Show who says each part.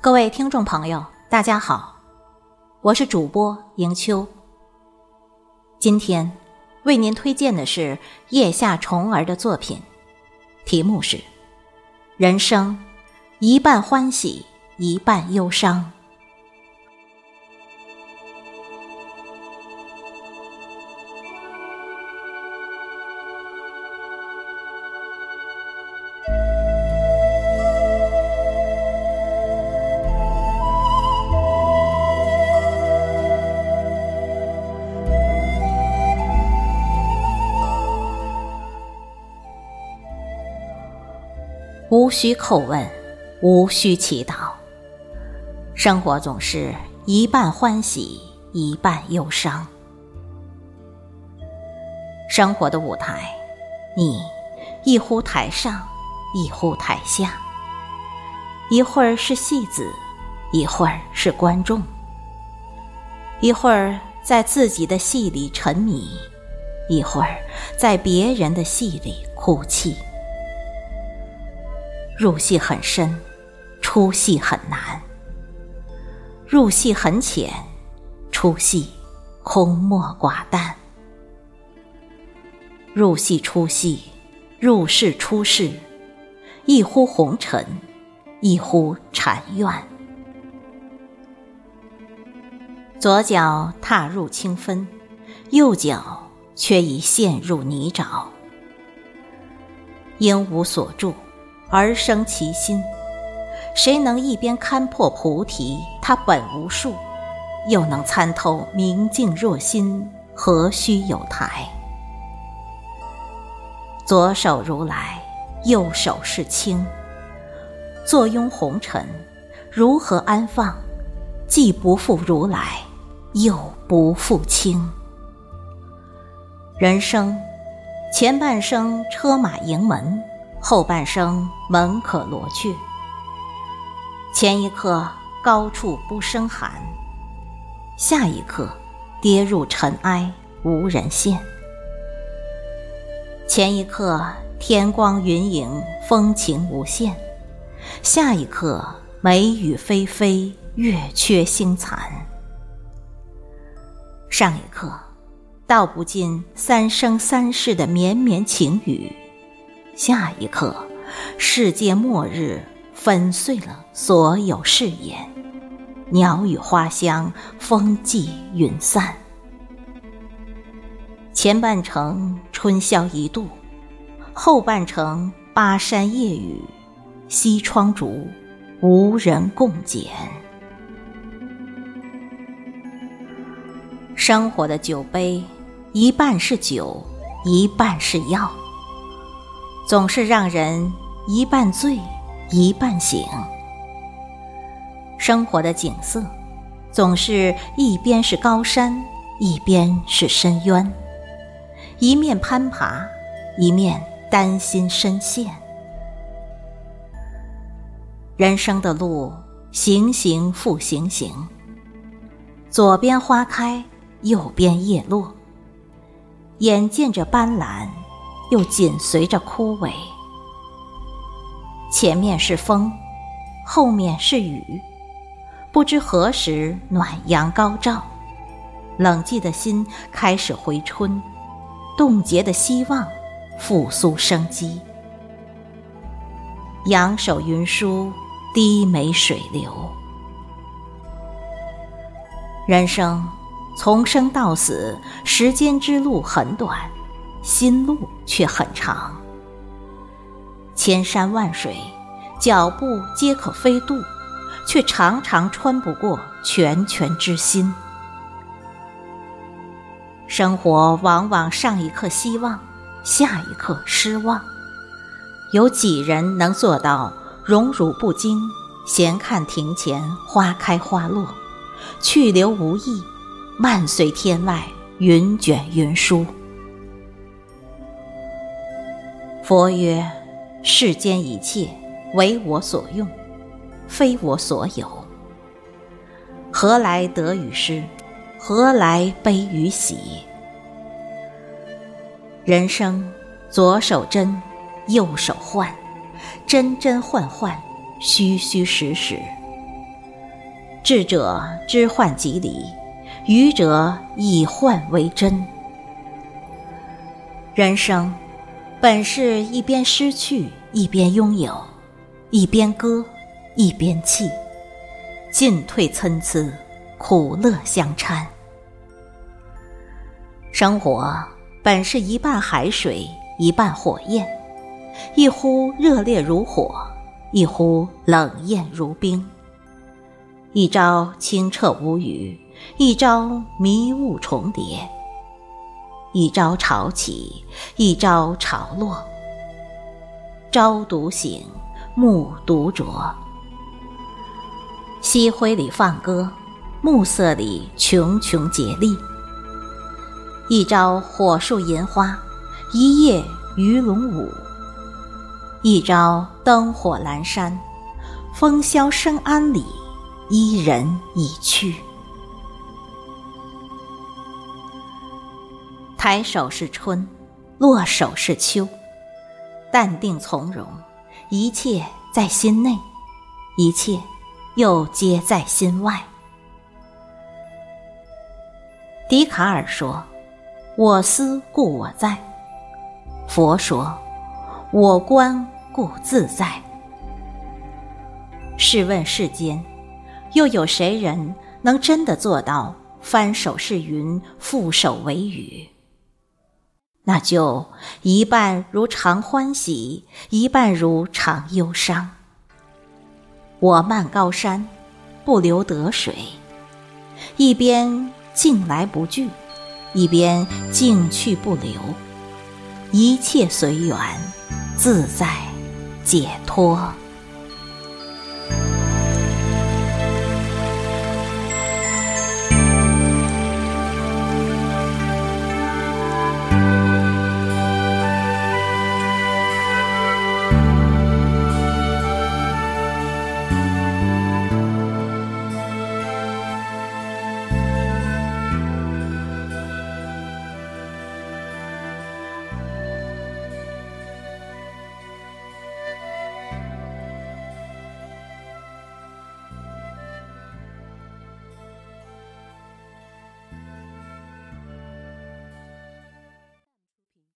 Speaker 1: 各位听众朋友，大家好，我是主播迎秋。今天为您推荐的是叶下虫儿的作品，题目是《人生一半欢喜一半忧伤》。无需叩问，无需祈祷。生活总是一半欢喜，一半忧伤。生活的舞台，你一呼台上，一呼台下，一会儿是戏子，一会儿是观众，一会儿在自己的戏里沉迷，一会儿在别人的戏里哭泣。入戏很深，出戏很难；入戏很浅，出戏空漠寡淡。入戏出戏，入世出世，一呼红尘，一呼禅院。左脚踏入清芬，右脚却已陷入泥沼。应无所住。而生其心，谁能一边勘破菩提它本无树，又能参透明镜若心，何须有台？左手如来，右手是清。坐拥红尘，如何安放？既不负如来，又不负清。人生前半生车马迎门。后半生门可罗雀，前一刻高处不胜寒，下一刻跌入尘埃无人见。前一刻天光云影风情无限，下一刻梅雨霏霏月缺星残。上一刻道不尽三生三世的绵绵情语。下一刻，世界末日粉碎了所有誓言，鸟语花香，风霁云散。前半程春宵一度，后半程巴山夜雨，西窗烛，无人共剪。生活的酒杯，一半是酒，一半是药。总是让人一半醉，一半醒。生活的景色，总是一边是高山，一边是深渊，一面攀爬，一面担心深陷。人生的路，行行复行行，左边花开，右边叶落，眼见着斑斓。又紧随着枯萎，前面是风，后面是雨，不知何时暖阳高照，冷寂的心开始回春，冻结的希望复苏生机。仰首云舒，低眉水流。人生从生到死，时间之路很短。心路却很长，千山万水，脚步皆可飞渡，却常常穿不过拳拳之心。生活往往上一刻希望，下一刻失望。有几人能做到荣辱不惊，闲看庭前花开花落，去留无意，漫随天外云卷云舒。佛曰：“世间一切为我所用，非我所有。何来得与失？何来悲与喜？人生左手真，右手幻，真真幻幻，虚虚实实。智者知幻即理，愚者以幻为真。人生本是一边失去，一边拥有；一边歌，一边泣，进退参差，苦乐相掺。生活本是一半海水，一半火焰，一忽热烈如火，一忽冷艳如冰。一朝清澈无语，一朝迷雾重叠；一朝潮起，一朝潮落。朝独醒，暮独酌。夕晖里放歌，暮色里茕茕孑立。一朝火树银花，一夜鱼龙舞；一朝灯火阑珊，风萧声安里。伊人已去，抬手是春，落手是秋，淡定从容，一切在心内，一切又皆在心外。笛卡尔说：“我思故我在。”佛说：“我观故自在。”试问世间。又有谁人能真的做到翻手是云，覆手为雨？那就一半如常欢喜，一半如常忧伤。我漫高山，不留得水，一边进来不惧，一边进去不留，一切随缘，自在解脱。